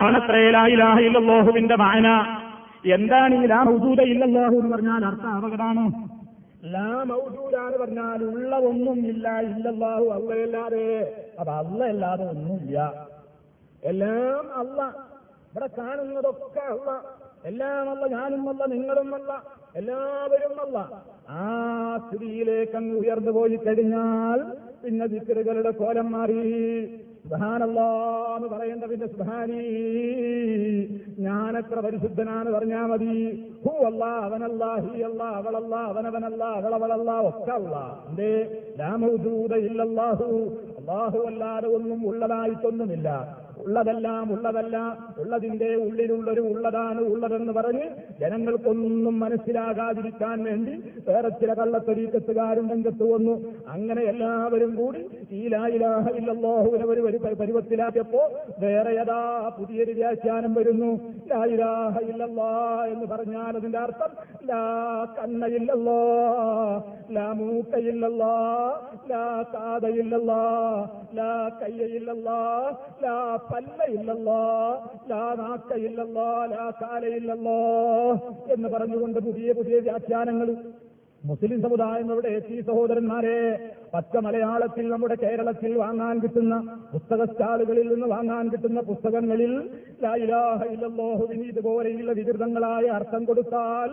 ആണത്രയിലായില്ലാഹില്ലാഹുവിന്റെ വായന എന്താണ് ഈ ലാ മൗജൂദ ഇല്ലല്ലാഹു എന്ന് പറഞ്ഞാൽ അർത്ഥ അപകടമാണ് ലാ മൗജൂദാന്ന് പറഞ്ഞാൽ ഉള്ള ഒന്നും ഇല്ല ഇല്ലല്ലാഹു അല്ലാതെ അപ്പൊ ഒന്നും ഒന്നുമില്ല. എല്ലാം അല്ല ഇവിടെ കാണുന്നതൊക്കെ അല്ല എല്ലാം അല്ല ഞാനും അല്ല നിങ്ങളും അല്ല എല്ലാവരും അല്ല ആ സ്ഥിതിയിലേക്ക് അങ്ങ് ഉയർന്നു പോയി കഴിഞ്ഞാൽ പിന്നെ ദിക്കറുകളുടെ കോലം മാറി. സുബാനല്ലാന്ന് പറയേണ്ട പിന്നെ സുബാനി ഞാനെത്ര പരിശുദ്ധനാന്ന് പറഞ്ഞാ മതി. ഹൂ അല്ല അവനല്ല ഹീ അല്ല അവളല്ല അവനവനല്ല അവളവളല്ല ഒക്കെ അല്ല. എന്തേ? രാമൂദൂത അള്ളാഹു അല്ലാതെ ഒന്നും ഉള്ളതായിട്ടൊന്നുമില്ല. ഉള്ളതെല്ലാം ഉള്ളതല്ല. ഉള്ളതിന്റെ ഉള്ളിലുള്ളൊരു ഉള്ളതാണ് ഉള്ളതെന്ന് പറഞ്ഞ് ജനങ്ങൾക്കൊന്നും മനസ്സിലാകാതിരിക്കാൻ വേണ്ടി വേറെ ചില കള്ളത്തൊരീക്കത്തുകാരും രംഗത്ത് വന്നു. അങ്ങനെ എല്ലാവരും കൂടി ഈ ലായിലാഹ ഇല്ലല്ലാഹുവിനെ ഒരു പരുവത്തിലാക്കിയപ്പോ വേറെ യഥാ പുതിയൊരു വ്യാഖ്യാനം വരുന്നു. ലായിലാഹ ഇല്ലല്ലാ എന്ന് പറഞ്ഞാൽ അതിന്റെ അർത്ഥം ലാ കണ്ണയില്ലല്ലോ ലാ മൂക്കയില്ലല്ലോ ലാ കാതയില്ലല്ലോ ലാ കയ്യയില്ലല്ലോ ലാ പല്ലയില്ലല്ലോ ലാ നാക്കയില്ലല്ലോ ലാ കാലയില്ലല്ലോ എന്ന് പറഞ്ഞുകൊണ്ട് പുതിയ പുതിയ വ്യാഖ്യാനങ്ങൾ മുസ്ലിം സമുദായം ഇവിടെ എത്തി സഹോദരന്മാരെ പച്ച മലയാളത്തിൽ നമ്മുടെ കേരളത്തിൽ വാങ്ങാൻ കിട്ടുന്ന പുസ്തക സ്റ്റാളുകളിൽ നിന്ന് വാങ്ങാൻ കിട്ടുന്ന പുസ്തകങ്ങളിൽ ഇതുപോലെയുള്ള വികൃതങ്ങളായ അർത്ഥം കൊടുത്താൽ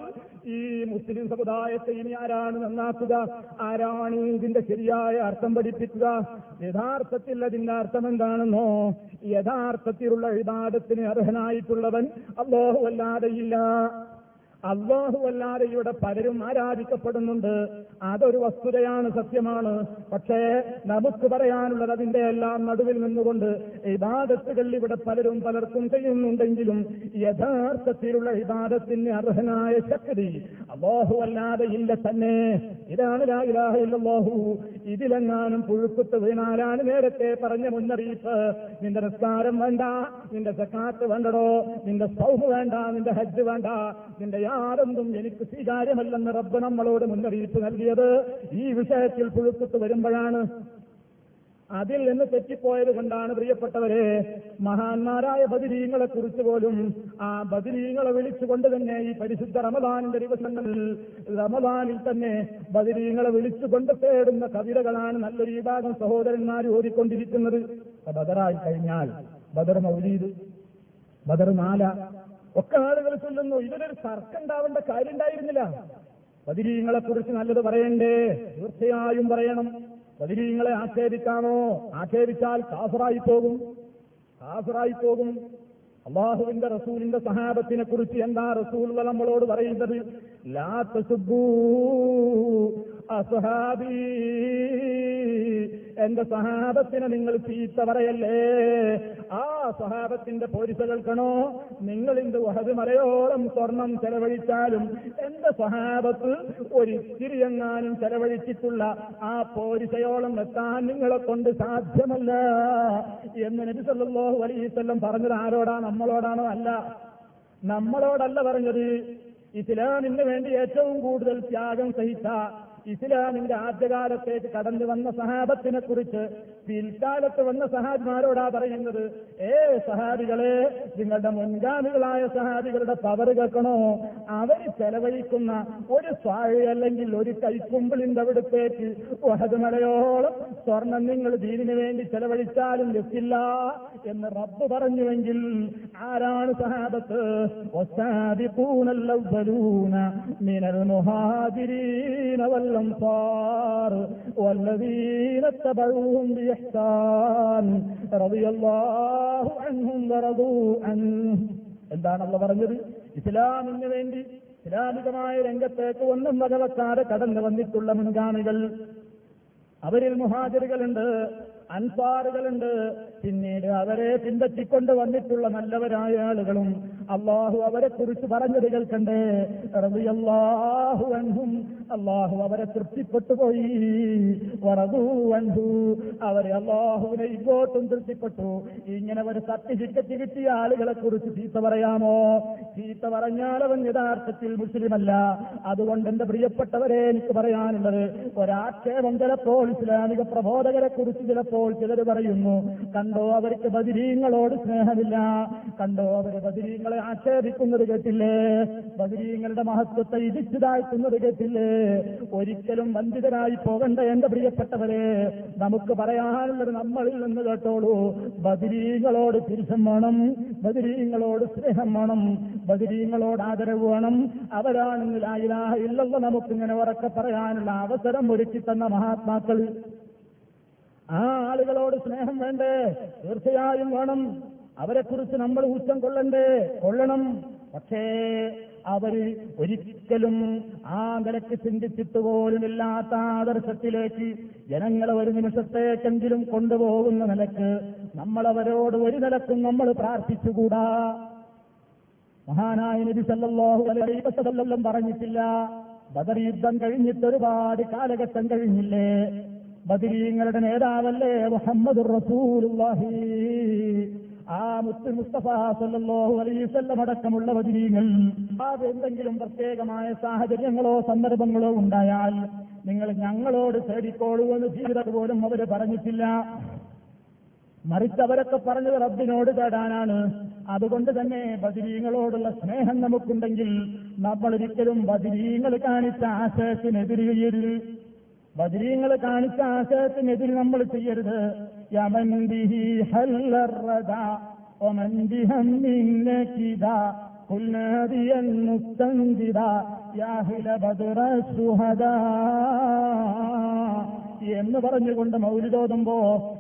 ഈ മുസ്ലിം സമുദായത്തെ ഇനി ആരാണ് നന്നാക്കുക? ആരാണ് ഇതിന്റെ ശരിയായ അർത്ഥം പഠിപ്പിക്കുക? യഥാർത്ഥത്തിൽ അതിന്റെ അർത്ഥം എന്താണെന്നോ യഥാർത്ഥത്തിലുള്ള വിവാദത്തിന് അർഹനായിട്ടുള്ളവൻ അള്ളാഹു അള്ളാഹു അല്ലാതെ ഇവിടെ പലരും ആരാധിക്കപ്പെടുന്നുണ്ട്. അതൊരു വസ്തുതയാണ് സത്യമാണ്. പക്ഷേ നമുക്ക് പറയാനുള്ളത് അതിന്റെ എല്ലാം നടുവിൽ നിന്നുകൊണ്ട് ഇബാദത്തുകൾ ഇവിടെ പലരും പലർക്കും ചെയ്യുന്നുണ്ടെങ്കിലും യഥാർത്ഥത്തിലുള്ള ഇബാദത്തിന് അർഹനായ ശക്തി അള്ളാഹു അല്ലാതെ ഇല്ല തന്നെ. ഇതാണ് ലാഹു ഇതിലെങ്ങാനും പുഴുക്കുത്ത് വീണാലാണ് നേരത്തെ പറഞ്ഞ മുന്നറിയിപ്പ്. നിന്റെ നിസ്കാരം വേണ്ട നിന്റെ സക്കാത്ത് വേണ്ടടോ നിന്റെ സൗഹ് വേണ്ട നിന്റെ ഹജ്ജ് വേണ്ട നിന്റെ യാതൊന്നും എനിക്ക് സ്വീകാര്യമല്ലെന്ന് റബ്ബ് നമ്മളോട് മുന്നറിയിപ്പ് നൽകിയത്. ഈ വിഷയത്തിൽ പുഴുക്കുത്ത് വരുമ്പോഴാണ്. അതിൽ നിന്ന് തെറ്റിപ്പോയത് കൊണ്ടാണ് പ്രിയപ്പെട്ടവരെ മഹാന്മാരായ ബദിരീങ്ങളെ കുറിച്ച് പോലും ആ ബദിരീങ്ങളെ വിളിച്ചുകൊണ്ട് തന്നെ ഈ പരിശുദ്ധ റമദാനിന്റെ ദിവസങ്ങളിൽ റമദാനിൽ തന്നെ ബദിരീങ്ങളെ വിളിച്ചുകൊണ്ട് തേടുന്ന കവിതകളാണ് നല്ലൊരു വിഭാഗം സഹോദരന്മാർ ഓടിക്കൊണ്ടിരിക്കുന്നത് ബദറായി കഴിഞ്ഞാൽ ബദർ മൗലീദ് ബദർ മാല ഒക്കെ ആളുകൾ ചൊല്ലുന്നു. ഇതിനൊരു തർക്കം ഉണ്ടാവേണ്ട കാര്യം ഉണ്ടായിരുന്നില്ല ബദിരീങ്ങളെ കുറിച്ച് നല്ലത് പറയണ്ടേ? തീർച്ചയായും പറയണം. ബദിരീങ്ങളെ ആക്ഷേപിക്കാണോ ആക്ഷേപിച്ചാൽ കാഫറായി പോകും. കാഫറായി പോകും. അള്ളാഹുവിന്റെ റസൂലിന്റെ സഹാബത്തിനെ കുറിച്ച് എന്താ റസൂൽ നമ്മളോട് പറയുന്നത്? അസ്ഹാബീ. എന്റെ സഹാബത്തിനെ നിങ്ങൾ ചീത്ത പറയല്ലേ? ആ സഹാബത്തിന്റെ പോരിസ കേൾക്കണോ? നിങ്ങൾ ഇന്ന് വഹത് മലയോളം സ്വർണം ചെലവഴിച്ചാലും എന്റെ സഹാബത്ത് ഒരിത്തിരി എങ്ങാനും ചെലവഴിച്ചിട്ടുള്ള ആ പോരിസയോളം എത്താൻ നിങ്ങളെ കൊണ്ട് സാധ്യമല്ല. എന്ന് നബി സല്ലല്ലാഹു അലൈഹി വസല്ലം പറഞ്ഞത് ആരോടാ? നമ്മളോടാണോ അല്ല. നമ്മളോടല്ല പറഞ്ഞത്. ഇസ്ലാമിന് വേണ്ടി ഏറ്റവും കൂടുതൽ ത്യാഗം സഹിച്ച ഇസ്ലാമിന്റെ ആദ്യകാലത്തേക്ക് കടന്നു വന്ന സഹാബത്തിനെ കുറിച്ച് പിൽക്കാലത്ത് വന്ന സഹാബിമാരോടാ പറയുന്നത് ഏ സഹാബികളെ നിങ്ങളുടെ മുൻഗാമികളായ സഹാബികളുടെ പവർ കേൾക്കണോ? അവർ ചെലവഴിക്കുന്ന ഒരു സ്വാഴി അല്ലെങ്കിൽ ഒരു കൈക്കുമ്പിളിന്റെ അവിടുത്തേക്ക് വഹതുമലയോളം സ്വർണം നിങ്ങൾ ദീനിനു വേണ്ടി ചെലവഴിച്ചാലും ലഭിക്കില്ല എന്ന് റബ്ബ് പറഞ്ഞുവെങ്കിൽ ആരാണ് സഹാബത്ത്? ഒസാദിപൂനല്ലൂന മിനൽ മുഹാദിരീനവല്ല المهاجرين والأنصار والذين اتبعوهم بإحسان رضي الله عنهم ورضوا عنه എന്താണല്ലോ പറഞ്ഞത് ഇസ്ലാമിന് വേണ്ടി ഇസ്ലാമികമായ രംഗത്തേക്ക് ഒന്നും വകവെക്കാതെ കടന്നു വന്നിട്ടുള്ള മുൻഗാമികൾ അവരിൽ മുഹാജറുകളുണ്ട് അൻസാറുകളുണ്ട്. പിന്നീട് അവരെ പിന്തച്ചിക്കൊണ്ട് വന്നിട്ടുള്ള നല്ലവരായ ആളുകളും അള്ളാഹു അവരെ കുറിച്ച് പറഞ്ഞത് കേൾക്കണ്ടേ? റളിയല്ലാഹു അൻഹും. അള്ളാഹു അവരെ തൃപ്തിപ്പെട്ടു പോയി വറദൂ അൻഹു. അവരെ അള്ളാഹുവിനെ ഇങ്ങോട്ടും തൃപ്തിപ്പെട്ടു. ഇങ്ങനെ ഒരു സർട്ടിഫിക്കറ്റ് കിട്ടിയ ആളുകളെ കുറിച്ച് ചീത്ത പറയാമോ? ചീത്ത പറഞ്ഞാൽ അവൻ യഥാർത്ഥത്തിൽ മുസ്ലിമല്ല. അതുകൊണ്ട് എന്റെ പ്രിയപ്പെട്ടവരെ എനിക്ക് പറയാനുള്ളത് ഒരാക്ഷേപം ചിലപ്പോൾ ഇസ്ലാമിക പ്രബോധകരെ കുറിച്ച് ചിലപ്പോൾ പറഞ്ഞപ്പോൾ ചിലർ പറയുന്നു കണ്ടോ അവർക്ക് ബദിരീങ്ങളോട് സ്നേഹമില്ല. കണ്ടോ അവർ ബദിരീങ്ങളെ ആക്ഷേപിക്കുന്നത് കേട്ടില്ലേ? ബദിരീങ്ങളുടെ മഹത്വത്തെ ഇടിച്ചു കേട്ടില്ലേ? ഒരിക്കലും വഞ്ചിതരായി പോകണ്ട എന്റെ പ്രിയപ്പെട്ടവരെ നമുക്ക് പറയാനുള്ളത് നമ്മളിൽ നിന്ന് കേട്ടോളൂ. ബദിരീങ്ങളോട് തിരിച്ചും വേണം ബദിരീങ്ങളോട് സ്നേഹം വേണം ബദിരീങ്ങളോട് ആദരവ് വേണം. അവരാണെങ്കിൽ ആയിലാഹ ഇല്ലല്ലോ നമുക്കിങ്ങനെ ഉറക്കെ പറയാനുള്ള അവസരം ഒരുക്കി തന്ന മഹാത്മാക്കൾ ആ ആളുകളോട് സ്നേഹം വേണ്ടേ? തീർച്ചയായും വേണം. അവരെക്കുറിച്ച് നമ്മൾ ഊറ്റം കൊള്ളണ്ടേ? കൊള്ളണം. പക്ഷേ അവർ ഒരിക്കലും ആ നിലയ്ക്ക് ചിന്തിച്ചിട്ട് പോലുമില്ലാത്ത ആദർശത്തിലേക്ക് ജനങ്ങളെ ഒരു നിമിഷത്തേക്കെങ്കിലും കൊണ്ടുപോകുന്ന നിലയ്ക്ക് നമ്മളവരോട് ഒരു നിലക്കും നമ്മൾ പ്രാർത്ഥിച്ചുകൂടാ. മഹാനായ നബി സല്ലല്ലാഹു അലൈഹി വസല്ലം പറഞ്ഞിട്ടില്ല ബദർ യുദ്ധം കഴിഞ്ഞിട്ട് ഒരുപാട് കാലഘട്ടം കഴിഞ്ഞില്ലേ? ബദരീങ്ങളുടെ നേതാവല്ലേ മുഹമ്മദ് റസൂലുള്ളാഹി? ആ മുത്ത് മുസ്തഫ സല്ലല്ലാഹു അലൈഹി വസല്ലം അടക്കമുള്ള ആ എന്തെങ്കിലും പ്രത്യേകമായ സാഹചര്യങ്ങളോ സന്ദർഭങ്ങളോ ഉണ്ടായാൽ നിങ്ങൾ ഞങ്ങളോട് തേടിക്കോളൂ എന്ന് ജീവിതം പോലും അവർ പറഞ്ഞിട്ടില്ല. മറിച്ച് അവരൊക്കെ പറഞ്ഞത് റബ്ബിനോട് തേടാനാണ്. അതുകൊണ്ട് തന്നെ ബദിരീങ്ങളോടുള്ള സ്നേഹം നമുക്കുണ്ടെങ്കിൽ നമ്മൾ ഒരിക്കലും ബദിരീങ്ങൾ കാണിച്ച ആശയത്തിനെതിര് ബദരീങ്ങൾ കാണിച്ച ആശയത്തിനെതിരെ നമ്മൾ ചെയ്യരുത്. എന്ന് പറഞ്ഞുകൊണ്ട് മൗലിതോതുമ്പോ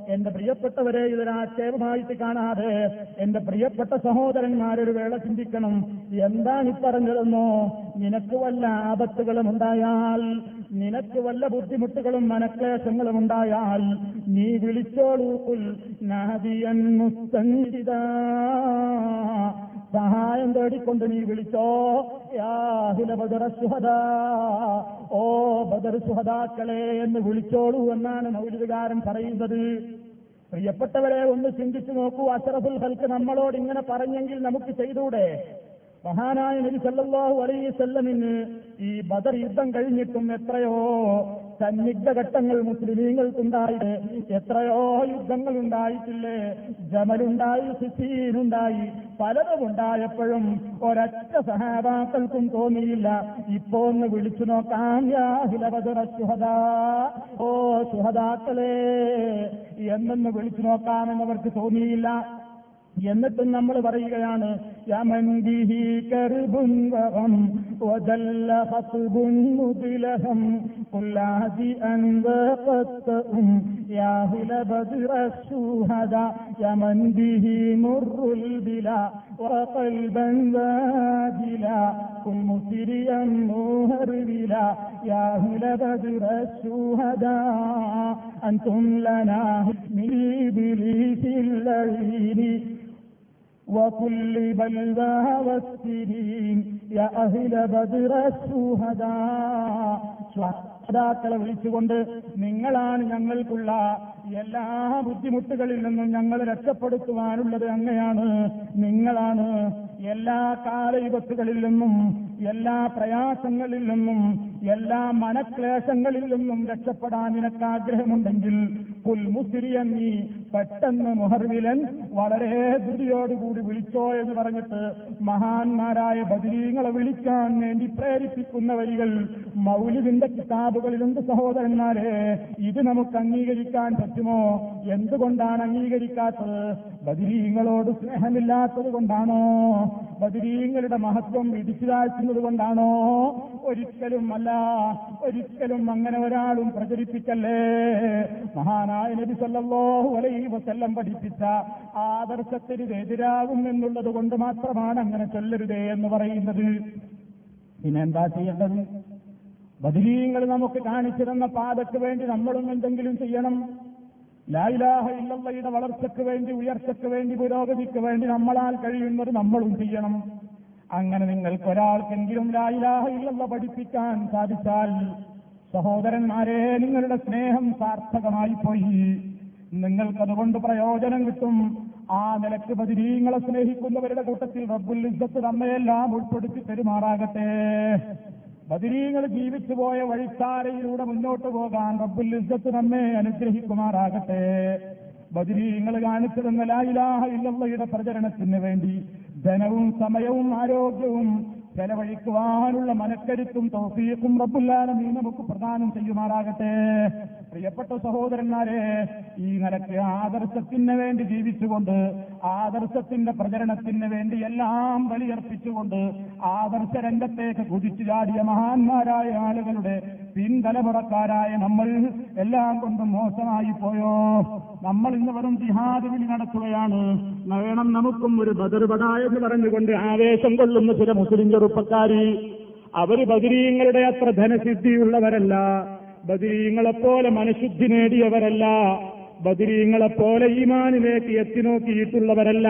എന്റെ പ്രിയപ്പെട്ടവരെ ഇതൊരാക്ഷേപമായിട്ട് കാണാതെ എന്റെ പ്രിയപ്പെട്ട സഹോദരന്മാരൊരു വേള ചിന്തിക്കണം. എന്താണ് ഈ പറഞ്ഞതെന്നോ? നിനക്ക് വല്ല ആപത്തുകളും ഉണ്ടായാൽ നിനക്ക് വല്ല ബുദ്ധിമുട്ടുകളും മനക്ലേശങ്ങളും ഉണ്ടായാൽ നീ വിളിച്ചോളൂ. നാദിയൻ സഹായം തേടിക്കൊണ്ട് നീ വിളിച്ചോ. യാഹില ബദർ ഓ ബദർ സുഹദാക്കളെ എന്ന് വിളിച്ചോളൂ എന്നാണ് മൗലികാരൻ പറയുന്നത്. പ്രിയപ്പെട്ടവരെ ഒന്ന് ചിന്തിച്ചു നോക്കൂ. അഷറഫുൽ ഹൽക്ക് നമ്മളോട് ഇങ്ങനെ പറഞ്ഞെങ്കിൽ നമുക്ക് ചെയ്തൂടെ? മഹാനായ നബി സല്ലാഹു അലൈഹി വസല്ലമിന് ഈ ബദർ യുദ്ധം കഴിഞ്ഞിട്ടും എത്രയോ സന്നിഗ്ധ ഘട്ടങ്ങൾ മുസ്ലിമീങ്ങൾക്കുണ്ടായിട്ട് എത്രയോ യുദ്ധങ്ങൾ ഉണ്ടായിട്ടില്ലേ ജമലുണ്ടായി സിസീനുണ്ടായി. പലതും ഉണ്ടായപ്പോഴും ഒരൊറ്റ സഹാബാക്കൾക്കും തോന്നിയില്ല. ഇപ്പോ ഒന്ന് വിളിച്ചു നോക്കാം. ഓ സുഹദാക്കളെ എന്നൊന്ന് വിളിച്ചു നോക്കാമെന്നവർക്ക് തോന്നിയില്ല. എന്നിട്ടും നമ്മൾ പറയുകയാണ് യമന്തിഹി കർബുൻ വഹം വദല്ല ഹസ്ബുൻ മുദ്ലഹം കുല്ലാഹി അൻവഖത്തും യാഹില ബദ്ര ശുഹദ യമന്തിഹി മുറുൽ ബില وقلبا واجلا كن مسريا مهربلا يا أهل بدر الشهداء أنتم لنا من إبليس اللعين وكل بلوى والسنين يا أهل بدر الشهداء ശ്വാതാക്കളെ വിളിച്ചുകൊണ്ട് നിങ്ങളാണ് ഞങ്ങൾക്കുള്ള എല്ലാ ബുദ്ധിമുട്ടുകളിൽ നിന്നും ഞങ്ങൾ രക്ഷപ്പെടുത്തുവാനുള്ളത് അങ്ങയാണ് നിങ്ങളാണ് എല്ലാ കാലയുഗത്തുകളിൽ നിന്നും എല്ലാ പ്രയാസങ്ങളിൽ നിന്നും എല്ലാ മനക്ലേശങ്ങളിൽ നിന്നും രക്ഷപ്പെടാൻ നിനക്ക് ആഗ്രഹമുണ്ടെങ്കിൽ പുൽ മുസിരിയൻ നീ പെട്ടെന്ന് മുഹർവിലൻ വളരെ ധൃതിയോടുകൂടി വിളിച്ചോ എന്ന് പറഞ്ഞിട്ട് മഹാന്മാരായ ബദരീങ്ങളെ വിളിക്കാൻ വേണ്ടി പ്രേരിപ്പിക്കുന്ന വരികൾ. മൗലിദിന്റെ കിതാബുകളിലുണ്ട് സഹോദരന്മാരെ ഇത് നമുക്ക് അംഗീകരിക്കാൻ പറ്റുമോ? എന്തുകൊണ്ടാണ് അംഗീകരിക്കാത്തത്? ബദിരീങ്ങളോട് സ്നേഹമില്ലാത്തത് കൊണ്ടാണോ? ബദിരീങ്ങളുടെ മഹത്വം ഇടിച്ചു താഴ്ത്തുന്നത് കൊണ്ടാണോ? ഒരിക്കലും അല്ല. ഒരിക്കലും അങ്ങനെ ഒരാളും പ്രചരിപ്പിക്കല്ലേ? മഹാനായ നബി സല്ലല്ലാഹു അലൈഹി വസല്ലം പഠിപ്പിച്ച ആദർശത്തിന് എതിരാകും എന്നുള്ളത് കൊണ്ട് മാത്രമാണ് അങ്ങനെ ചൊല്ലരുതേ എന്ന് പറയുന്നത്. പിന്നെ എന്താ ചെയ്യേണ്ടത്? ബദിരീങ്ങൾ നമുക്ക് കാണിച്ചു തന്ന പാതയ്ക്ക് വേണ്ടി നമ്മളും എന്തെങ്കിലും ചെയ്യണം. ലായിലാഹ ഇല്ലയുടെ വളർച്ചയ്ക്ക് വേണ്ടി ഉയർച്ചയ്ക്ക് വേണ്ടി പുരോഗതിക്ക് വേണ്ടി നമ്മളാൽ കഴിയുന്നത് നമ്മളും ചെയ്യണം. അങ്ങനെ നിങ്ങൾക്ക് ഒരാൾക്കെങ്കിലും ലായിലാഹ ഇല്ലല്ല പഠിപ്പിക്കാൻ സാധിച്ചാൽ സഹോദരന്മാരെ നിങ്ങളുടെ സ്നേഹം സാർത്ഥകമായി പോയി. നിങ്ങൾക്കതുകൊണ്ട് പ്രയോജനം കിട്ടും. ആ നിലയ്ക്ക് ബദിരീങ്ങളെ സ്നേഹിക്കുന്നവരുടെ കൂട്ടത്തിൽ റബ്ബുൽ ഇസ്സത്ത് നമ്മയെല്ലാം ഉൾപ്പെടുത്തി പെരുമാറാകട്ടെ. ബദിരീങ്ങൾ ജീവിച്ചു പോയ വഴിത്താരയിലൂടെ മുന്നോട്ട് പോകാൻ റബ്ബുൽ ഇസ്സത്ത് നമ്മെ അനുഗ്രഹിക്കുമാറാകട്ടെ. ബദിരീങ്ങൾ കാണിച്ചു തന്ന ലായിലാഹ ഇല്ലയുടെ പ്രചരണത്തിന് വേണ്ടി ധനവും സമയവും ആരോഗ്യവും ചെലവഴിക്കുവാനുള്ള മനക്കരുത്തും തൗഫീഖും റബ്ബുല്ലാലമീ നമുക്ക് പ്രദാനം ചെയ്യുമാറാകട്ടെ. പ്രിയപ്പെട്ട സഹോദരന്മാരെ ഈ നിലയ്ക്ക് ആദർശത്തിന് വേണ്ടി ജീവിച്ചുകൊണ്ട് ആദർശത്തിന്റെ പ്രചരണത്തിന് വേണ്ടി എല്ലാം ബലിയർപ്പിച്ചുകൊണ്ട് ആദർശ രംഗത്തേക്ക് കുതിച്ചു ചാടിയ മഹാന്മാരായ ആളുകളുടെ പിൻതലമുറക്കാരായ നമ്മൾ എല്ലാം കൊണ്ടും മോശമായി പോയോ? നമ്മൾ ഇന്ന് വെറും ജിഹാദ് വിളി നടത്തുകയാണ്. വേണം നമുക്കും ഒരു ബദർപട എന്ന് പറഞ്ഞുകൊണ്ട് ആവേശം കൊള്ളുന്ന ചില മുസ്ലിം ചെറുപ്പക്കാരി അവർ ബദരീങ്ങളുടെ അത്ര ധനസിദ്ധിയുള്ളവരല്ല. ബദരീങ്ങളെപ്പോലെ മനഃശുദ്ധി നേടിയവരല്ല. ബദരീങ്ങളെപ്പോലെ ഈമാനിലേക്ക് എത്തി നോക്കിയിട്ടുള്ളവരല്ല.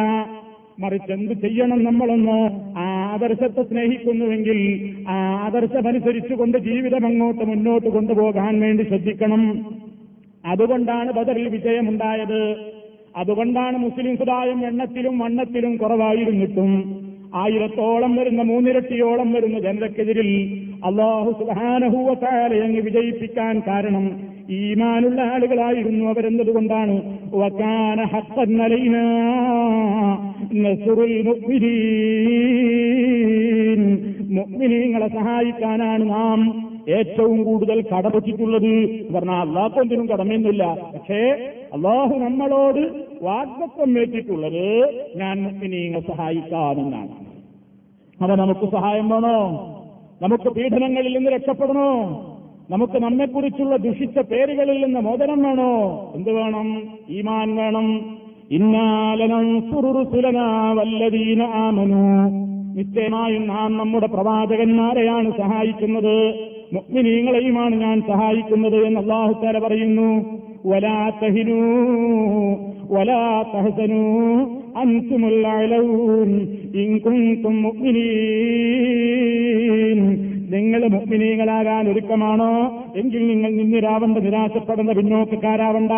മറിച്ച് എന്ത് ചെയ്യണം നമ്മളൊന്ന് ആദർശത്തെ സ്നേഹിക്കുന്നുവെങ്കിൽ ആദർശമനുസരിച്ചുകൊണ്ട് ജീവിതം അങ്ങോട്ട് മുന്നോട്ട് കൊണ്ടുപോകാൻ വേണ്ടി ശ്രദ്ധിക്കണം. അതുകൊണ്ടാണ് ബദറിൽ വിജയമുണ്ടായത്. അതുകൊണ്ടാണ് മുസ്ലിം സമുദായം എണ്ണത്തിലും വണ്ണത്തിലും കുറവായിരുന്നിട്ടും ആയിരത്തോളം വരുന്ന മൂന്നിരട്ടിയോളം വരുന്ന ജനതക്കെതിരിൽ അള്ളാഹു സുഹാനഹൂവത്താലെ അങ്ങ് വിജയിപ്പിക്കാൻ കാരണം ഈമാനുള്ള ആളുകളായിരുന്നു അവരെന്നതുകൊണ്ടാണ്. മുഗ്മിനീങ്ങളെ സഹായിക്കാനാണ് നാം ഏറ്റവും കൂടുതൽ കടപറ്റിട്ടുള്ളത് പറഞ്ഞാൽ അള്ളാഹ്ക്കൊന്തിനും കടമയൊന്നുമില്ല. പക്ഷേ അള്ളാഹു നമ്മളോട് വാഗ്ദത്വം ഏറ്റിട്ടുള്ളത് ഞാൻ മുസ്ലിങ്ങളെ സഹായിക്കാമെന്നാണ്. അവ നമുക്ക് സഹായം വേണോ? നമുക്ക് പീഡനങ്ങളിൽ നിന്ന് രക്ഷപ്പെടണോ? നമുക്ക് നമ്മെക്കുറിച്ചുള്ള ദുഷിച്ച പേരുകളിൽ നിന്ന് മോചനം വേണോ? എന്ത് വേണം? ഈമാൻ വേണം. ഇന്നാലനം നിശ്ചയമായും നാം നമ്മുടെ പ്രവാചകന്മാരെയാണ് സഹായിക്കുന്നത്. മുഗ്മിനീങ്ങളെയുമാണ് ഞാൻ സഹായിക്കുന്നത് എന്ന് അള്ളാഹുത്താല പറയുന്നു. വലാ തഹിനു വലാ തഹസനു നിങ്ങൾ മുക്മിനീങ്ങളാകാൻ ഒരുക്കമാണോ? എങ്കിൽ നിങ്ങൾ നിന്നിരാവണ്ട നിരാശപ്പെടുന്ന പിന്നോക്കക്കാരാവണ്ട.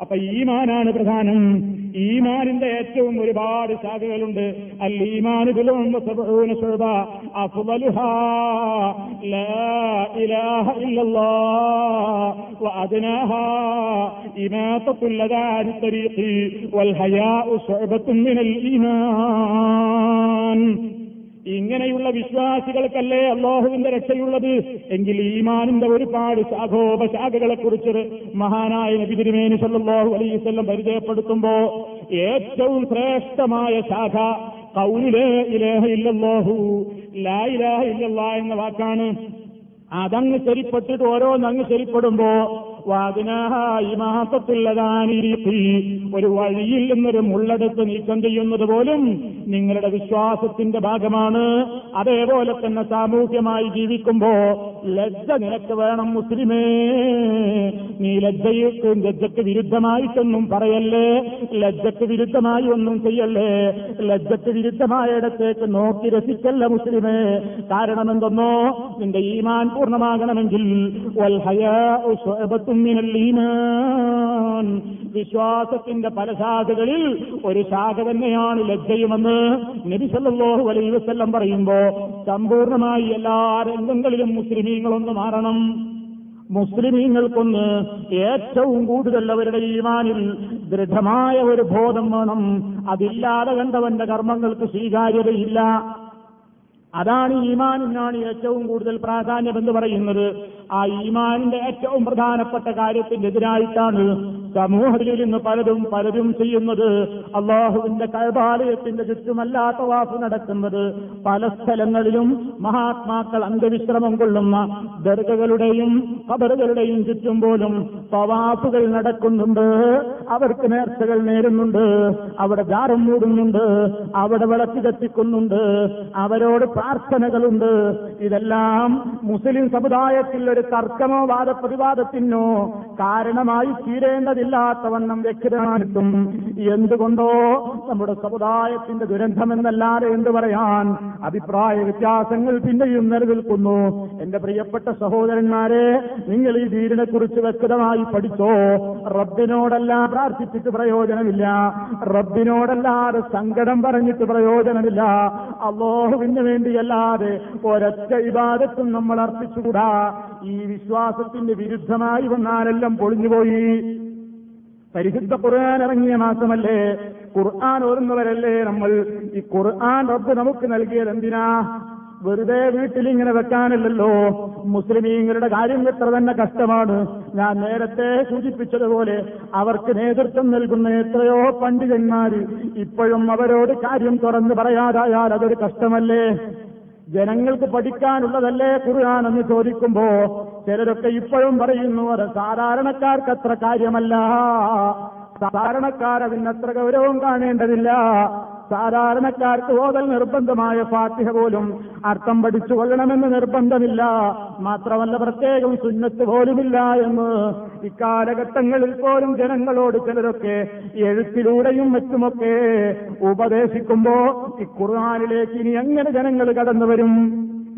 അപ്പൊ ഈമാനാണ് പ്രധാനം. ഈമാനിന്റെ ഏറ്റവും ഒരുപാട് ശാഖകളുണ്ട്. അൽ ഈമാന് ഇങ്ങനെയുള്ള വിശ്വാസികൾക്കല്ലേ അള്ളാഹുവിന്റെ രക്ഷയുള്ളത്? എങ്കിൽ ഈമാനിന്റെ ഒരുപാട് ശാഖോപശാഖകളെ കുറിച്ച് മഹാനായ നബി തിരുമേനി സല്ലാഹു അലൈവല്ലം പരിചയപ്പെടുത്തുമ്പോ ഏറ്റവും ശ്രേഷ്ഠമായ ശാഖ കൗലിലേ ഇലേഹ ഇല്ലല്ലാഹു ലാ ഇലാഹ ഇല്ലല്ലാ എന്ന വാക്കാണ്. അതങ്ങ് ശരിപ്പെട്ടിട്ട് ഓരോന്നങ്ങ് ശരിപ്പെടുമ്പോ വാതിനാഹായിമാക്കത്തുള്ളതാനിരിപ്പി ഒരു വഴിയിൽ നിന്നൊരു മുള്ളെടുത്ത് നീക്കം ചെയ്യുന്നത് പോലും നിങ്ങളുടെ വിശ്വാസത്തിന്റെ ഭാഗമാണ്. അതേപോലെ തന്നെ സാമൂഹ്യമായി ജീവിക്കുമ്പോ ലജ്ജ നിനക്ക് വേണം മുസ്ലിമേ. നീ ലജ്ജയ്ക്ക് ലജ്ജയ്ക്ക് വിരുദ്ധമായിട്ടൊന്നും പറയല്ലേ? ലജ്ജക്ക് വിരുദ്ധമായി ഒന്നും ചെയ്യല്ലേ? ലജ്ജയ്ക്ക് വിരുദ്ധമായ ഇടത്തേക്ക് നോക്കി രസിക്കല്ല മുസ്ലിമേ? കാരണം എന്തെന്നോ? നിന്റെ ഈമാൻ പൂർണമാകണമെങ്കിൽ ഈമാൻ. വിശ്വാസത്തിന്റെ പല ശാഖകളിൽ ഒരു ശാഖ തന്നെയാണ് ലജ്ജയുമെന്ന് നബി സല്ലല്ലാഹു അലൈഹി വസല്ലം പറയുമ്പോ സമ്പൂർണമായി എല്ലാ രംഗങ്ങളിലും മുസ്ലിമീങ്ങളൊന്ന് മാറണം. മുസ്ലിമീങ്ങൾക്കൊന്ന് ഏറ്റവും കൂടുതൽ അവരുടെ ഈമാനിൽ ദൃഢമായ ഒരു ബോധം വേണം. അതില്ലാതെ കണ്ടവന്റെ കർമ്മങ്ങൾക്ക് സ്വീകാര്യതയില്ല. അതാണ് ഈമാനിനാണ് ഏറ്റവും കൂടുതൽ പ്രാധാന്യം എന്ന് പറയുന്നത്. ആ ഈമാനിന്റെ ഏറ്റവും പ്രധാനപ്പെട്ട കാര്യത്തിനെതിരായിട്ടാണ് സമൂഹത്തിൽ ഇന്ന് പലതും പലരും ചെയ്യുന്നത് അള്ളാഹുവിന്റെ കഴബാലയത്തിന്റെ ചുറ്റുമല്ലാത്ത വാഫ് നടക്കുന്നത് പല സ്ഥലങ്ങളിലും മഹാത്മാക്കൾ അന്ത്യവിശ്രമം കൊള്ളുന്ന ദർഗകളുടെയും കബറുകളുടെയും ചുറ്റും പോലും തവാഫുകൾ നടക്കുന്നുണ്ട്. അവർക്ക് നേർച്ചകൾ നേരുന്നുണ്ട്. അവിടെ ദാരം മൂടുന്നുണ്ട്. അവിടെ വിളക്ക് കത്തിക്കുന്നുണ്ട്. അവരോട് പ്രാർത്ഥനകളുണ്ട്. ഇതെല്ലാം മുസ്ലിം സമുദായത്തിൽ ഒരു തർക്കമോ വാദപ്രതിവാദത്തിനോ കാരണമായി തീരേണ്ടതില്ല. വിള്ളലില്ലാത്തവണ്ണം വ്യക്തമായിട്ടും എന്തുകൊണ്ടോ നമ്മുടെ സമുദായത്തിന്റെ ദുരന്തമെന്നല്ലാതെ എന്ത് പറയാൻ അഭിപ്രായ വ്യത്യാസങ്ങൾ പിന്നെയും നിലനിൽക്കുന്നു. എന്റെ പ്രിയപ്പെട്ട സഹോദരന്മാരെ നിങ്ങൾ ഈ വീടിനെ കുറിച്ച് വ്യക്തമായി പഠിച്ചോ? റബ്ബിനോടല്ല പ്രാർത്ഥിച്ചിട്ട് പ്രയോജനമില്ല. റബ്ബിനോടല്ലാതെ സങ്കടം പറഞ്ഞിട്ട് പ്രയോജനമില്ല. അള്ളാഹുവിന് വേണ്ടിയല്ലാതെ ഒരൊറ്റ ഇബാദത്തും നമ്മൾ അർപ്പിച്ചുകൂടാ. ഈ വിശ്വാസത്തിന്റെ വിരുദ്ധമായി വന്നാലെല്ലാം പൊളിഞ്ഞുപോയി. പരിശുദ്ധ ഖുർആൻ ഇറങ്ങിയ മാസമല്ലേ? ഖുർആൻ ഓർന്നവരല്ലേ നമ്മൾ? ഈ ഖുർആൻ റബ്ബ് നമുക്ക് നൽകിയത് എന്തിനാ? വെറുതെ വീട്ടിൽ ഇങ്ങനെ വെക്കാനല്ലല്ലോ. മുസ്ലിമീങ്ങളുടെ കാര്യം എത്ര തന്നെ കഷ്ടമാണ്. ഞാൻ നേരത്തെ സൂചിപ്പിച്ചതുപോലെ അവർക്ക് നേതൃത്വം നൽകുന്ന എത്രയോ പണ്ഡിതന്മാര് ഇപ്പോഴും അവരോട് കാര്യം തുറന്ന് പറയാതായാൽ അതൊരു കഷ്ടമല്ലേ? ജനങ്ങൾക്ക് പഠിക്കാനുള്ളതല്ലേ ഖുർആൻ എന്ന് ചോദിക്കുമ്പോ ചിലരൊക്കെ ഇപ്പോഴും പറയുന്നു അത് സാധാരണക്കാർക്ക് അത്ര കാര്യമല്ല. സാധാരണക്കാർ അതിനത്ര ഗൗരവം കാണേണ്ടതില്ല. സാധാരണക്കാർക്ക് ഓതൽ നിർബന്ധമായ ഫാത്തിഹ പോലും അർത്ഥം പഠിച്ചു കൊള്ളണമെന്ന് നിർബന്ധമില്ല. മാത്രമല്ല പ്രത്യേകം സുന്നത്ത് പോലുമില്ല എന്ന് ഇക്കാലഘട്ടങ്ങളിൽ പോലും ജനങ്ങളോട് ചിലരൊക്കെ എഴുത്തിലൂടെയും മറ്റുമൊക്കെ ഉപദേശിക്കുമ്പോ ഈ ഇനി എങ്ങനെ ജനങ്ങൾ കടന്നു വരും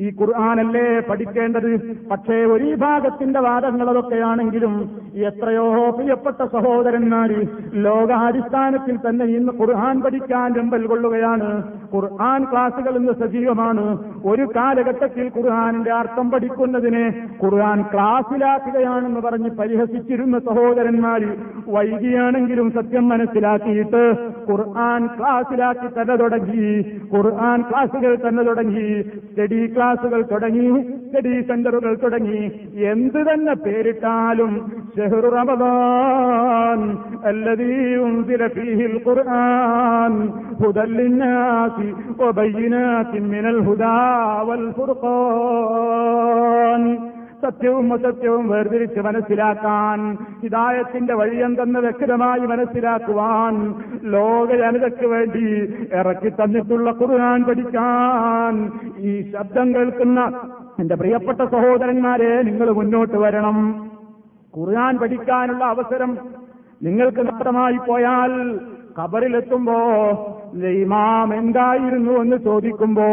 ഈ ഖുർആാനല്ലേ പഠിക്കേണ്ടത്? പക്ഷേ ഒരു വിഭാഗത്തിന്റെ വാദങ്ങൾ അതൊക്കെയാണെങ്കിലും എത്രയോ പ്രിയപ്പെട്ട സഹോദരന്മാർ ലോകാടിസ്ഥാനത്തിൽ തന്നെ ഇന്ന് ഖുർആൻ പഠിക്കാൻ രമ്പൽ കൊള്ളുകയാണ്. ഖുർആൻ ക്ലാസുകൾ ഇന്ന് സജീവമാണ്. ഒരു കാലഘട്ടത്തിൽ ഖുർആാനിന്റെ അർത്ഥം പഠിക്കുന്നതിനെ ഖുർആൻ ക്ലാസ്സിലാക്കുകയാണെന്ന് പറഞ്ഞ് പരിഹസിച്ചിരുന്ന സഹോദരന്മാര് വൈകിയാണെങ്കിലും സത്യം മനസ്സിലാക്കിയിട്ട് ഖുർആൻ ക്ലാസ്സിലാക്കി തന്നെ തുടങ്ങി. ഖുർആൻ ക്ലാസുകൾ തന്നെ തുടങ്ങി. സ്റ്റഡി ക്ലാസുകൾ തുടങ്ങി സ്റ്റഡി സെന്ററുകൾ തുടങ്ങി എന്ത് തന്നെ പേരിട്ടാലും ഷെഹ്റു റമദാൻ الذي أنزل فيه القرآن هدى للناس وبينات من الهدى والفرقان സത്യവും അസത്യവും വേർതിരിച്ച് മനസ്സിലാക്കാൻ ഹിദായത്തിന്റെ വഴിയെന്തെന്ന് വ്യക്തമായി മനസ്സിലാക്കുവാൻ ലോക ജനതയ്ക്ക് വേണ്ടി ഇറക്കി തന്നിട്ടുള്ള ഖുർആൻ പഠിക്കാൻ ഈ ശബ്ദം കേൾക്കുന്ന എന്റെ പ്രിയപ്പെട്ട സഹോദരന്മാരെ നിങ്ങൾ മുന്നോട്ട് വരണം. ഖുർആൻ പഠിക്കാനുള്ള അവസരം നിങ്ങൾക്ക് നഷ്ടമായി പോയാൽ ഖബറിലെത്തുമ്പോ ഇമാം എന്തായിരുന്നു? എന്ന് ചോദിക്കുമ്പോ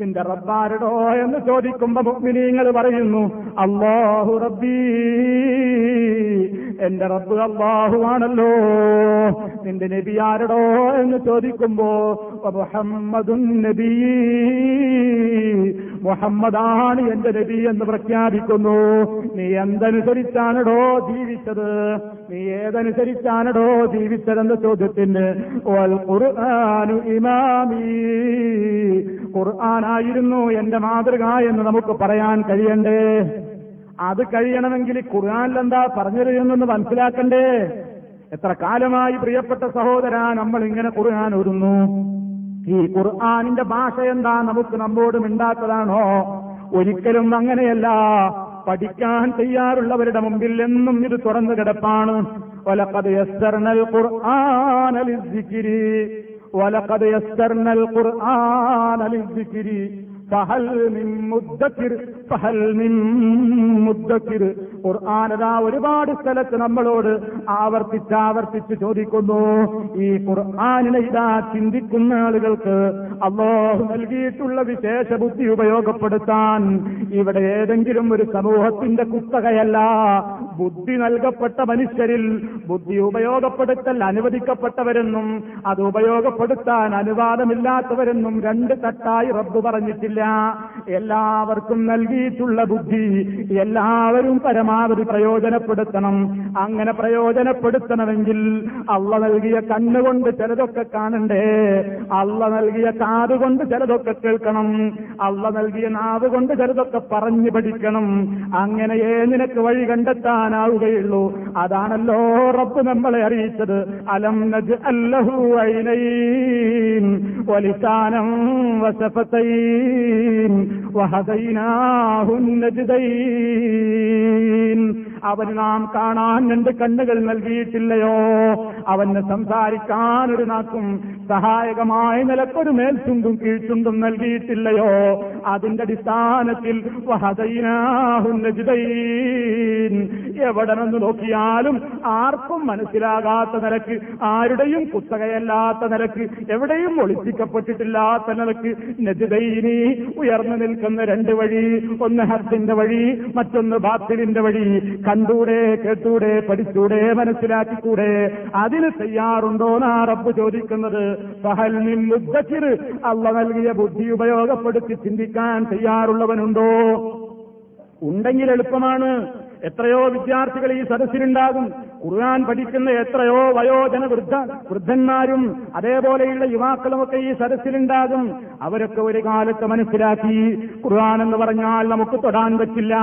നിന്റെ റബ്ബാരടോ എന്ന് ചോദിക്കുമ്പോ മുഗ്മിനീങ്ങൾ പറയുന്നു അള്ളാഹു റബ്ബീ എന്റെ റബ്ബ് അള്ളാഹു ആണല്ലോ. നിന്റെ നബി ആരടോ എന്ന് ചോദിക്കുമ്പോ മുഹമ്മദുൻ നബി. മുഹമ്മദാണ് എന്റെ നബി എന്ന് പ്രഖ്യാപിക്കുന്നു. നീ എന്തനുസരിച്ചാണടോ ജീവിച്ചത്? നീ ഏതനുസരിച്ചാണടോ ജീവിച്ചതെന്ന ചോദ്യത്തിന് ഖുർആാനായിരുന്നു എന്റെ മാതൃക എന്ന് നമുക്ക് പറയാൻ കഴിയണ്ടേ? അത് കഴിയണമെങ്കിൽ ഖുർആൻ എന്താ പറഞ്ഞിരുന്നെന്ന് മനസ്സിലാക്കണ്ടേ? എത്ര കാലമായി പ്രിയപ്പെട്ട സഹോദര നമ്മൾ ഇങ്ങനെ ഖുർആൻ ഒരുന്നു ഈ ഖുർആാനിന്റെ ഭാഷ എന്താ നമുക്ക് നമ്മോട് മിണ്ടാത്തതാണോ? ഒരിക്കലും അങ്ങനെയല്ല. പഠിക്കാൻ തയ്യാറുള്ളവരുടെ മുമ്പിൽ എന്നും ഇത് തുറന്നു കിടപ്പാണ്. ഒലക്കത് യസ്തർണൽ ഖുർആാനലിസിക്കിരി ഒലക്കത് യസ്തർണൽ ഖുർആാനലിസിക്കിരി ഖുർആാനതാ ഒരുപാട് സ്ഥലത്ത് നമ്മളോട് ആവർത്തിച്ച് ആവർത്തിച്ച് ചോദിക്കുന്നു. ഈ ഖുർആാനിനെ ഇതാ ചിന്തിക്കുന്ന ആളുകൾക്ക് അള്ളാഹു നൽകിയിട്ടുള്ള വിശേഷ ബുദ്ധി ഉപയോഗപ്പെടുത്താൻ ഇവിടെ ഏതെങ്കിലും ഒരു സമൂഹത്തിന്റെ കുത്തകയല്ല. ബുദ്ധി നൽകപ്പെട്ട മനുഷ്യരിൽ ബുദ്ധി ഉപയോഗപ്പെടുത്തൽ അനുവദിക്കപ്പെട്ടവരെന്നും അത് ഉപയോഗപ്പെടുത്താൻ അനുവാദമില്ലാത്തവരെന്നും രണ്ട് തട്ടായി റബ്ബ് പറഞ്ഞിട്ടില്ല. എല്ലാവർക്കും നൽകി നൽകിയിട്ടുള്ള ബുദ്ധി എല്ലാവരും പരമാവധി പ്രയോജനപ്പെടുത്തണം. അങ്ങനെ പ്രയോജനപ്പെടുത്തണമെങ്കിൽ അള്ള നൽകിയ കണ്ണുകൊണ്ട് ചിലതൊക്കെ കാണണ്ടേ? അള്ള നൽകിയ കാതുകൊണ്ട് ചിലതൊക്കെ കേൾക്കണം. അള്ള നൽകിയ നാവ് കൊണ്ട് ചിലതൊക്കെ പറഞ്ഞു പഠിക്കണം. അങ്ങനെയേ നിനക്ക് വഴി കണ്ടെത്താനാവുകയുള്ളൂ. അതാണല്ലോ റബ്ബ് നമ്മളെ അറിയിച്ചത്. അലം നജ് അല്ലഹു വലിസാനം വസഫത്തൈൻ നജ്ദൈൻ അവന് നാം കാണാൻ രണ്ട് കണ്ണുകൾ നൽകിയിട്ടില്ലയോ? അവന് സംസാരിക്കാൻ ഒരു നാക്കും സഹായകമായ നിലക്കൊരു മേൽച്ചുണ്ടും കീഴ്ച്ചുണ്ടും നൽകിയിട്ടില്ലയോ? അതിന്റെ അടിസ്ഥാനത്തിൽ എവിടെ നിന്ന് നോക്കിയാലും ആർക്കും മനസ്സിലാകാത്ത നിലയ്ക്ക് ആരുടെയും കുത്തകയല്ലാത്ത നിലയ്ക്ക് എവിടെയും ഒളിപ്പിക്കപ്പെട്ടിട്ടില്ലാത്ത നിലയ്ക്ക് നജിദൈനി ഉയർന്നു നിൽക്കുന്ന രണ്ട് വഴി ഒന്ന് ഹത്തിന്റെ വഴി മറ്റൊന്ന് ബാത്തിലിന്റെ വഴി. കണ്ടൂടെ കേട്ടൂടെ പഠിച്ചൂടെ മനസ്സിലാക്കിക്കൂടെ. അതിന് തയ്യാറുണ്ടോ എന്നാ റബ്ബ് ചോദിക്കുന്നത്. അള്ള നൽകിയ ബുദ്ധി ഉപയോഗപ്പെടുത്തി ചിന്തിക്കാൻ തയ്യാറുള്ളവനുണ്ടോ? ഉണ്ടെങ്കിൽ എളുപ്പമാണ്. എത്രയോ വിദ്യാർത്ഥികൾ ഈ സദസ്സിലുണ്ടാകും. ഖുർആൻ പഠിക്കുന്ന എത്രയോ വയോജന വൃദ്ധ വൃദ്ധന്മാരും അതേപോലെയുള്ള യുവാക്കളുമൊക്കെ ഈ സദസ്സിലുണ്ടാകും. അവരൊക്കെ ഒരു കാലത്ത് മനസ്സിലാക്കി ഖുർആൻ എന്ന് പറഞ്ഞാൽ നമുക്ക് തൊടാൻ പറ്റില്ല.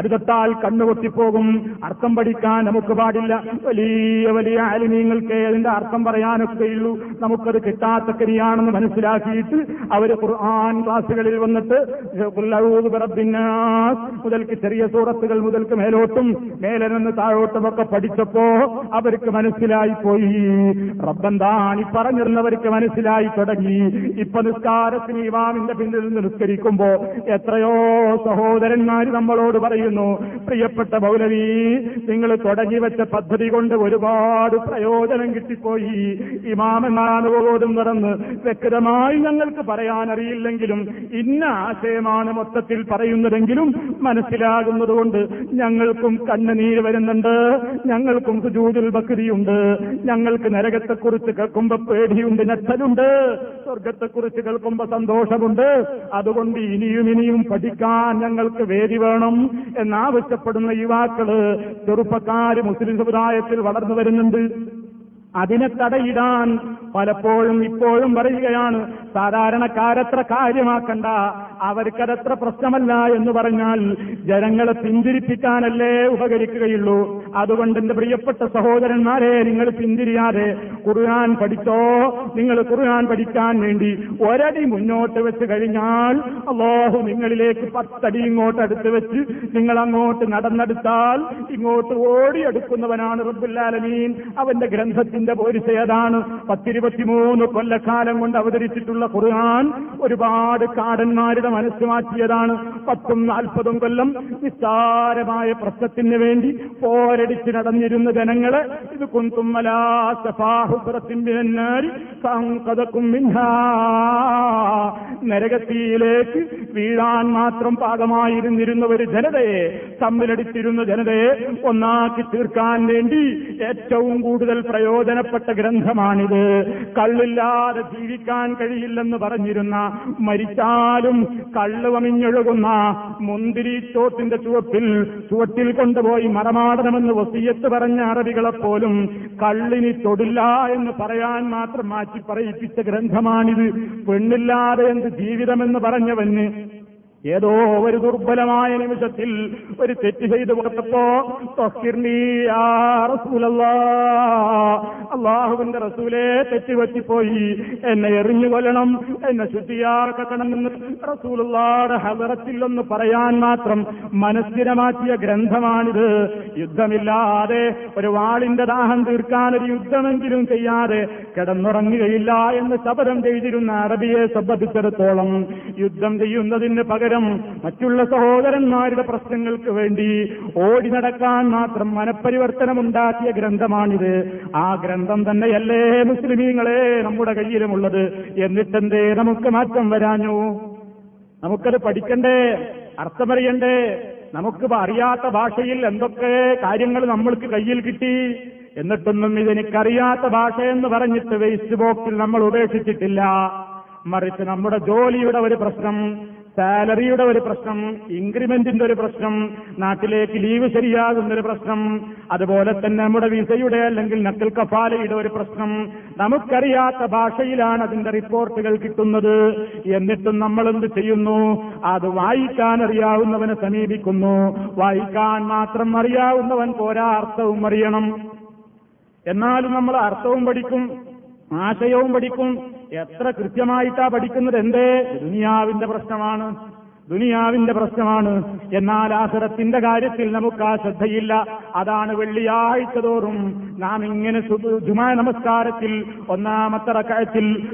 അത് തൊട്ടാൽ കണ്ണുപൊട്ടിപ്പോകും അർത്ഥം പഠിക്കാൻ നമുക്ക് പാടില്ല. വലിയ വലിയ ആലിമീങ്ങൾക്ക് അതിന്റെ അർത്ഥം പറയാനൊക്കെയുള്ളൂ നമുക്കത് കിട്ടാത്തക്കരിയാണെന്ന് മനസ്സിലാക്കിയിട്ട് അവർ ഖുർആൻ ക്ലാസ്സുകളിൽ വന്നിട്ട് മുതൽക്ക് ചെറിയ സൂറത്തുകൾ മുതൽക്ക് മേലോട്ടും മേലെ നിന്ന് താഴോട്ടുമൊക്കെ പഠിച്ചപ്പോ അവർക്ക് മനസ്സിലായി പോയി. റബ്ബന്താണി പറഞ്ഞിരുന്നവർക്ക് മനസ്സിലായി തുടങ്ങി. ഇപ്പൊ നിസ്കാരത്തിന് ഇവാമിന്റെ പിന്നിൽ നിന്ന് നിസ്കരിക്കുമ്പോ എത്രയോ സഹോദരന്മാർ നമ്മളോട് പറയുന്നു. പ്രിയപ്പെട്ട മൗലവി നിങ്ങൾ തുടങ്ങി വെച്ച പദ്ധതി കൊണ്ട് ഒരുപാട് പ്രയോജനം കിട്ടിപ്പോയി. ഇമാമെന്നാണ് പോലും നടന്ന് വ്യക്തമായി ഞങ്ങൾക്ക് പറയാനറിയില്ലെങ്കിലും ഇന്ന ആശയമാണ് മൊത്തത്തിൽ പറയുന്നതെങ്കിലും മനസ്സിലാകുന്നതുകൊണ്ട് ഞങ്ങൾക്കും കണ്ണുനീര് വരുന്നുണ്ട്. ഞങ്ങൾക്കും സുജൂതിൽ ബക്രിയുണ്ട്. ഞങ്ങൾക്ക് നരകത്തെക്കുറിച്ച് കേൾക്കുമ്പോ പേടിയുണ്ട് ഞെട്ടലുണ്ട്. സ്വർഗത്തെക്കുറിച്ച് കേൾക്കുമ്പോ സന്തോഷമുണ്ട്. അതുകൊണ്ട് ഇനിയും ഇനിയും പഠിക്കാൻ ഞങ്ങൾക്ക് വേദി വേണം. എന്നാവശ്യപ്പെടുന്ന യുവാക്കൾ ചെറുപ്പക്കാര് മുസ്ലിം സമുദായത്തിൽ വളർന്നു വരുന്നുണ്ട്. അതിനെ തടയിടാൻ പലപ്പോഴും ഇപ്പോഴും പറയുകയാണ് സാധാരണക്കാരത്ര കാര്യമാക്കണ്ട അവർക്കതത്ര പ്രശ്നമല്ല എന്ന് പറഞ്ഞാൽ ജനങ്ങളെ പിന്തിരിപ്പിക്കാനല്ലേ ഉപകരിക്കുകയുള്ളൂ. അതുകൊണ്ട് എന്റെ പ്രിയപ്പെട്ട സഹോദരന്മാരെ നിങ്ങൾ പിന്തിരിയാതെ കുറുകാൻ പഠിച്ചോ നിങ്ങൾ കുറുകാൻ പഠിക്കാൻ വേണ്ടി ഒരടി മുന്നോട്ട് വെച്ച് കഴിഞ്ഞാൽ അള്ളാഹു നിങ്ങളിലേക്ക് പത്തടി ഇങ്ങോട്ട് അടുത്ത് വെച്ച് നിങ്ങൾ അങ്ങോട്ട് നടന്നെടുത്താൽ ഇങ്ങോട്ട് ഓടിയെടുക്കുന്നവനാണ് റബ്ബുല്ലാലമീൻ അവന്റെ ഗ്രന്ഥത്തിന്റെ പോരിശയതാണ് പത്തിരുപത്തിമൂന്ന് കൊല്ലക്കാലം കൊണ്ട് അവതരിച്ചിട്ടുള്ള ഖുർആൻ ഒരുപാട് കാടന്മാരുടെ മനസ്സ് മാറ്റിയതാണ്. പത്തും നാൽപ്പതും കൊല്ലം നിസ്സാരമായ പ്രശ്നത്തിന് വേണ്ടി പോരടിച്ച് നടന്നിരുന്ന ജനങ്ങളെ ഇത് നരകത്തിയിലേക്ക് വീഴാൻ മാത്രം പാകമായിരുന്നിരുന്ന ഒരു ജനതയെ തമ്മിലടിച്ചിരുന്ന ജനതയെ ഒന്നാക്കി തീർക്കാൻ വേണ്ടി ഏറ്റവും കൂടുതൽ പ്രയോജനപ്പെട്ട ഗ്രന്ഥമാണിത്. കള്ളില്ലാതെ ജീവിക്കാൻ കഴിയില്ലെന്ന് പറഞ്ഞിരുന്ന മരിച്ചാലും കള്ള് വമിഞ്ഞൊഴുകുന്ന മുന്തിരി ചോട്ടിന്റെ ചുവപ്പിൽ ചുവട്ടിൽ കൊണ്ടുപോയി മറമാടണമെന്ന് വസീയത്ത് പറഞ്ഞ അറബികളെപ്പോലും കള്ളിനി തൊടില്ല എന്ന് പറയാൻ മാത്രം മാറ്റി പറയിപ്പിച്ച ഗ്രന്ഥമാണിത്. പെണ്ണില്ലാതെ എന്ത് ജീവിതമെന്ന് പറഞ്ഞവന് ഏതോ ഒരു ദുർബലമായ നിമിഷത്തിൽ ഒരു തെറ്റ് ചെയ്തു കൊടുത്തപ്പോ അള്ളാഹുവിന്റെ റസൂലെ തെറ്റുപറ്റിപ്പോയി. എന്നെ എറിഞ്ഞു കൊല്ലണം എന്നെ ശുദ്ധിയാക്കണമെന്ന് റസൂലുള്ളാടെ ഹലറത്തിൽ ഒന്ന് പറയാൻ മാത്രം മനസ്സിനെ മാറ്റിയ ഗ്രന്ഥമാണിത്. യുദ്ധമില്ലാതെ ഒരു വാളിന്റെ ദാഹം തീർക്കാൻ ഒരു യുദ്ധമെങ്കിലും ചെയ്യാതെ കിടന്നുറങ്ങുകയില്ല എന്ന് ശപഥം ചെയ്തിരുന്ന അറബിയെ സംബന്ധിച്ചിടത്തോളം യുദ്ധം ചെയ്യുന്നതിന് പകരം മറ്റുള്ള സഹോദരന്മാരുടെ പ്രശ്നങ്ങൾക്ക് വേണ്ടി ഓടി നടക്കാൻ മാത്രം മനപരിവർത്തനമുണ്ടാക്കിയ ഗ്രന്ഥമാണിത്. ആ ഗ്രന്ഥം തന്നെയല്ലേ മുസ്ലിമീങ്ങളെ നമ്മുടെ കയ്യിലുമുള്ളത്? എന്നിട്ടെന്തേ നമുക്ക് മാറ്റം വരാഞ്ഞു? നമുക്കത് പഠിക്കണ്ടേ? അർത്ഥമറിയണ്ടേ? നമുക്ക് അറിയാത്ത ഭാഷയിൽ എന്തൊക്കെ കാര്യങ്ങൾ നമ്മൾക്ക് കയ്യിൽ കിട്ടി? എന്നിട്ടൊന്നും ഇതെനിക്കറിയാത്ത ഭാഷയെന്ന് പറഞ്ഞിട്ട് വേസ്റ്റ് ബോക്സിൽ നമ്മൾ ഉപേക്ഷിച്ചിട്ടില്ല. മറിച്ച് നമ്മുടെ ജോലിയുടെ ഒരു പ്രശ്നം. സാലറിയുടെ ഒരു പ്രശ്നം ഇൻക്രിമെന്റിന്റെ ഒരു പ്രശ്നം നാട്ടിലേക്ക് ലീവ് ശരിയാകുന്ന ഒരു പ്രശ്നം അതുപോലെ തന്നെ നമ്മുടെ വിസയുടെ അല്ലെങ്കിൽ നക്കൽ കഫാലയുടെ ഒരു പ്രശ്നം. നമുക്കറിയാത്ത ഭാഷയിലാണ് അതിന്റെ റിപ്പോർട്ടുകൾ കിട്ടുന്നത്. എന്നിട്ടും നമ്മൾ എന്ത് ചെയ്യുന്നു? അത് വായിക്കാൻ അറിയാവുന്നവനെ സമീപിക്കുന്നു. വായിക്കാൻ മാത്രം അറിയാവുന്നവൻ പോരാ അർത്ഥവും അറിയണം. എന്നാലും നമ്മൾ അർത്ഥവും പഠിക്കും ആശയവും പഠിക്കും. എത്ര കൃത്യമായിട്ടാ പഠിക്കുന്നത് എന്തേ? ദുനിയാവിന്റെ പ്രശ്നമാണ്. ദുനിയാവിന്റെ പ്രശ്നമാണ്. എന്നാൽ ആഹ്റത്തിന്റെ കാര്യത്തിൽ നമുക്ക് ആ ശ്രദ്ധയില്ല. അതാണ് വെള്ളിയാഴ്ച തോറും നാം ഇങ്ങനെ ജുമാ നമസ്കാരത്തിൽ ഒന്നാമത്തെ റക്കഴത്തിൽ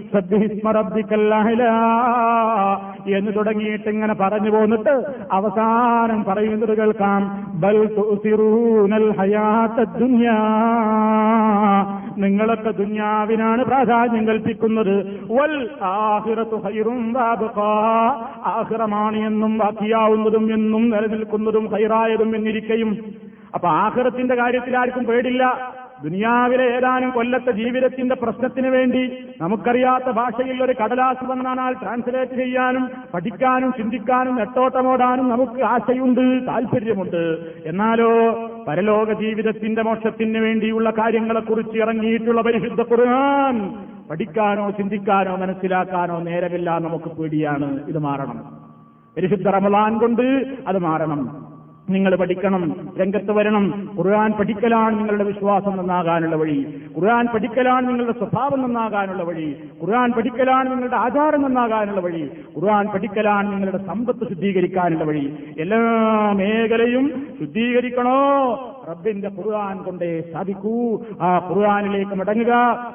എന്ന് തുടങ്ങിയിട്ട് ഇങ്ങനെ പറഞ്ഞു പോന്നിട്ട് അവസാനം പറയുന്നത് കേൾക്കാം. ബൽ നിങ്ങളൊക്കെ ദുന്യാവിനാണ് പ്രാധാന്യം കൽപ്പിക്കുന്നത്. വൽ ആഹിറത്തു. ആഹിറമാണ് എന്നും ബാക്കിയാവുന്നതും എന്നും നിലനിൽക്കുന്നതും ഹൈറായതും എന്നിരിക്കയും. അപ്പൊ ആഹ്റത്തിന്റെ കാര്യത്തിൽ ആർക്കും പേടില്ല. ദുനിയാവിലെ ഏതാനും കൊല്ലത്തെ ജീവിതത്തിന്റെ പ്രശ്നത്തിന് വേണ്ടി നമുക്കറിയാത്ത ഭാഷയിൽ ഒരു കടലാസ് വന്നാൽ ട്രാൻസ്ലേറ്റ് ചെയ്യാനും പഠിക്കാനും ചിന്തിക്കാനും നെട്ടോട്ടമോടാനും നമുക്ക് ആശയുണ്ട് താല്പര്യമുണ്ട്. എന്നാലോ പരലോക ജീവിതത്തിന്റെ മോക്ഷത്തിന് വേണ്ടിയുള്ള കാര്യങ്ങളെക്കുറിച്ച് ഇറങ്ങിയിട്ടുള്ള പരിശുദ്ധ ഖുർആൻ പഠിക്കാനോ ചിന്തിക്കാനോ മനസ്സിലാക്കാനോ നേരമില്ല നമുക്ക് പേടിയാണ്. ഇത് മാറണം. പരിശുദ്ധ റമലാൻ കൊണ്ട് അത് മാറണം. നിങ്ങൾ പഠിക്കണം രംഗത്ത് വരണം. ഖുർആൻ പഠിക്കലാണ് നിങ്ങളുടെ വിശ്വാസം നന്നാകാനുള്ള വഴി. ഖുർആൻ പഠിക്കലാണ് നിങ്ങളുടെ സ്വഭാവം നന്നാകാനുള്ള വഴി. ഖുർആൻ പഠിക്കലാണ് നിങ്ങളുടെ ആചാരം നന്നാകാനുള്ള വഴി. ഖുർആൻ പഠിക്കലാണ് നിങ്ങളുടെ സമ്പത്ത് ശുദ്ധീകരിക്കാനുള്ള വഴി. എല്ലാ മേഖലയും ശുദ്ധീകരിക്കണോ? റബ്ബിന്റെ ഖുർആൻ കൊണ്ടേ സാധിക്കൂ. ആ ഖുർആനിലേക്ക് മടങ്ങുക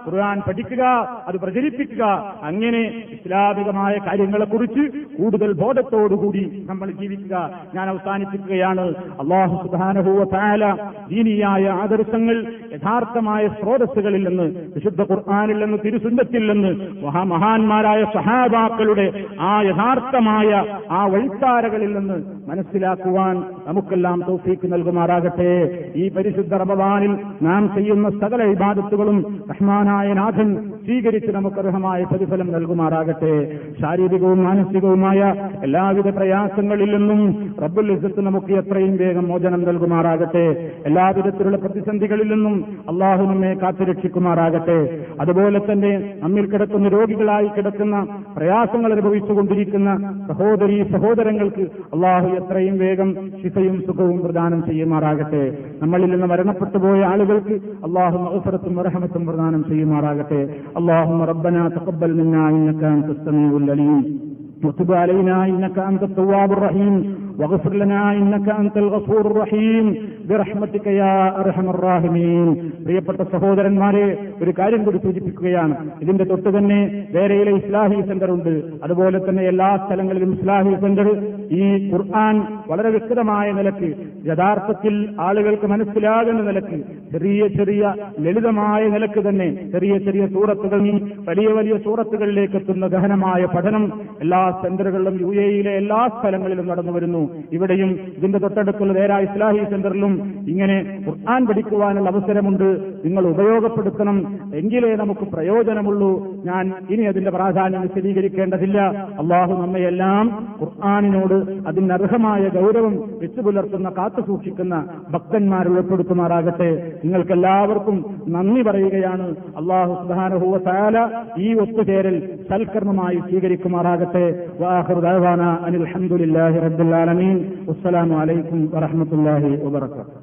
ഖുർആൻ പഠിക്കുക അത് പ്രചരിപ്പിക്കുക. അങ്ങനെ ഇസ്ലാമികമായ കാര്യങ്ങളെക്കുറിച്ച് കൂടുതൽ ബോധത്തോടുകൂടി നമ്മൾ ജീവിക്കുക. ഞാൻ അവസാനിപ്പിക്കുകയാണ്. അള്ളാഹു സുബാനഹുവ താല ദീനിയായ ആദർശങ്ങൾ യഥാർത്ഥമായ സ്രോതസ്സുകളിൽ നിന്ന് വിശുദ്ധ ഖുർആാനിൽ നിന്ന് തിരുസുന്നത്തിൽ നിന്ന് മഹാമഹാന്മാരായ സഹാബാക്കളുടെ ആ യഥാർത്ഥമായ ആ വഴിത്താരകളിൽ നിന്ന് മനസ്സിലാക്കുവാൻ നമുക്കെല്ലാം തോഫീക്ക് നൽകുമാറാകട്ടെ. ഈ പരിശുദ്ധ റമദാനിൽ നാം ചെയ്യുന്ന സകല ഇബാദത്തുകളും റഹ്മാനായ നാഥൻ സ്വീകരിച്ച് നമുക്ക് അർഹമായ പ്രതിഫലം നൽകുമാറാകട്ടെ. ശാരീരികവും മാനസികവുമായ എല്ലാവിധ പ്രയാസങ്ങളിൽ നിന്നും റബ്ബുൽ ഇസ്സത്ത് നമുക്ക് എത്രയും വേഗം മോചനം നൽകുമാറാകട്ടെ. എല്ലാവിധത്തിലുള്ള പ്രതിസന്ധികളിൽ നിന്നും അള്ളാഹു നമ്മെ കാത്തുരക്ഷിക്കുമാറാകട്ടെ. അതുപോലെ തന്നെ നമ്മിൽ കിടക്കുന്ന രോഗികളായി കിടക്കുന്ന പ്രയാസങ്ങൾ അനുഭവിച്ചുകൊണ്ടിരിക്കുന്ന സഹോദരി സഹോദരങ്ങൾക്ക് അള്ളാഹു എത്രയും വേഗം ശിഫയും സുഖവും പ്രദാനം ചെയ്യുമാറാകട്ടെ. നമ്മളിൽ നിന്ന് മരണപ്പെട്ടുപോയ ആളുകൾക്ക് അള്ളാഹു അവസരത്തും റഹമത്തും പ്രദാനം ചെയ്യുമാറാകട്ടെ. اللهم ربنا تقبل منا إنك أنت السميع العليم. وتب علينا إنك أنت التواب الرحيم. واغفر لنا انك انت الغفور الرحيم برحمتك يا ارحم الراحمين പ്രിയപ്പെട്ട സഹോദരന്മാരെ ഒരു കാര്യം കൂടി സൂചിപ്പിക്കുകയാണ് ഇതിന്റെ തൊട്ട് തന്നെ വേറെയിലെ ഇസ്ലാഹി സെന്റർ ഉണ്ട് അതുപോലെ തന്നെ എല്ലാ സ്ഥലങ്ങളിലും ഇസ്ലാഹി സെന്റർ ഈ ഖുർആൻ വളരെ വ്യക്തമായ നിലക്ക് യഥാർത്ഥത്തിൽ ആളുകൾക്ക് മനസ്സിലാകുന്ന നിലക്ക് ചെറിയ ചെറിയ ലളിതമായ നിലക്ക് തന്നെ ചെറിയ ചെറിയ സൂറത്തുകൾ വലിയ വലിയ സൂറത്തുകളിലേക്ക് എത്തുന്ന ഗഹനമായ പഠനം എല്ലാ സെന്ററുകളിലും യു എയിലെ എല്ലാ സ്ഥലങ്ങളിലും നടന്നു വരുന്നു ഇവിടെയും ഇതിന്റെ തൊട്ടടുത്തുള്ള നേര ഇസ്ലാഹി സെന്ററിലും ഇങ്ങനെ ഖുർആൻ പഠിക്കുവാനുള്ള അവസരമുണ്ട്. നിങ്ങൾ ഉപയോഗപ്പെടുത്തണം. എങ്കിലേ നമുക്ക് പ്രയോജനമുള്ളൂ. ഞാൻ ഇനി അതിന്റെ പ്രാധാന്യം വിശദീകരിക്കേണ്ടതില്ല. അള്ളാഹു നമ്മയെല്ലാം ഖുർആാനിനോട് അതിനർഹമായ ഗൗരവം വെച്ചു പുലർത്തുന്ന കാത്തു സൂക്ഷിക്കുന്ന ഭക്തന്മാരെ ഉൾപ്പെടുത്തുമാറാകട്ടെ. നിങ്ങൾക്കെല്ലാവർക്കും നന്ദി പറയുകയാണ്. അള്ളാഹു സുധാനഹൂവ താല ഈ ഒത്തുചേരൽ സൽക്കർമ്മമായി സ്വീകരിക്കുമാറാകട്ടെ. وآخر دعوانا أن الحمد لله رب العالمين. والسلام عليكم ورحمة الله وبركاته.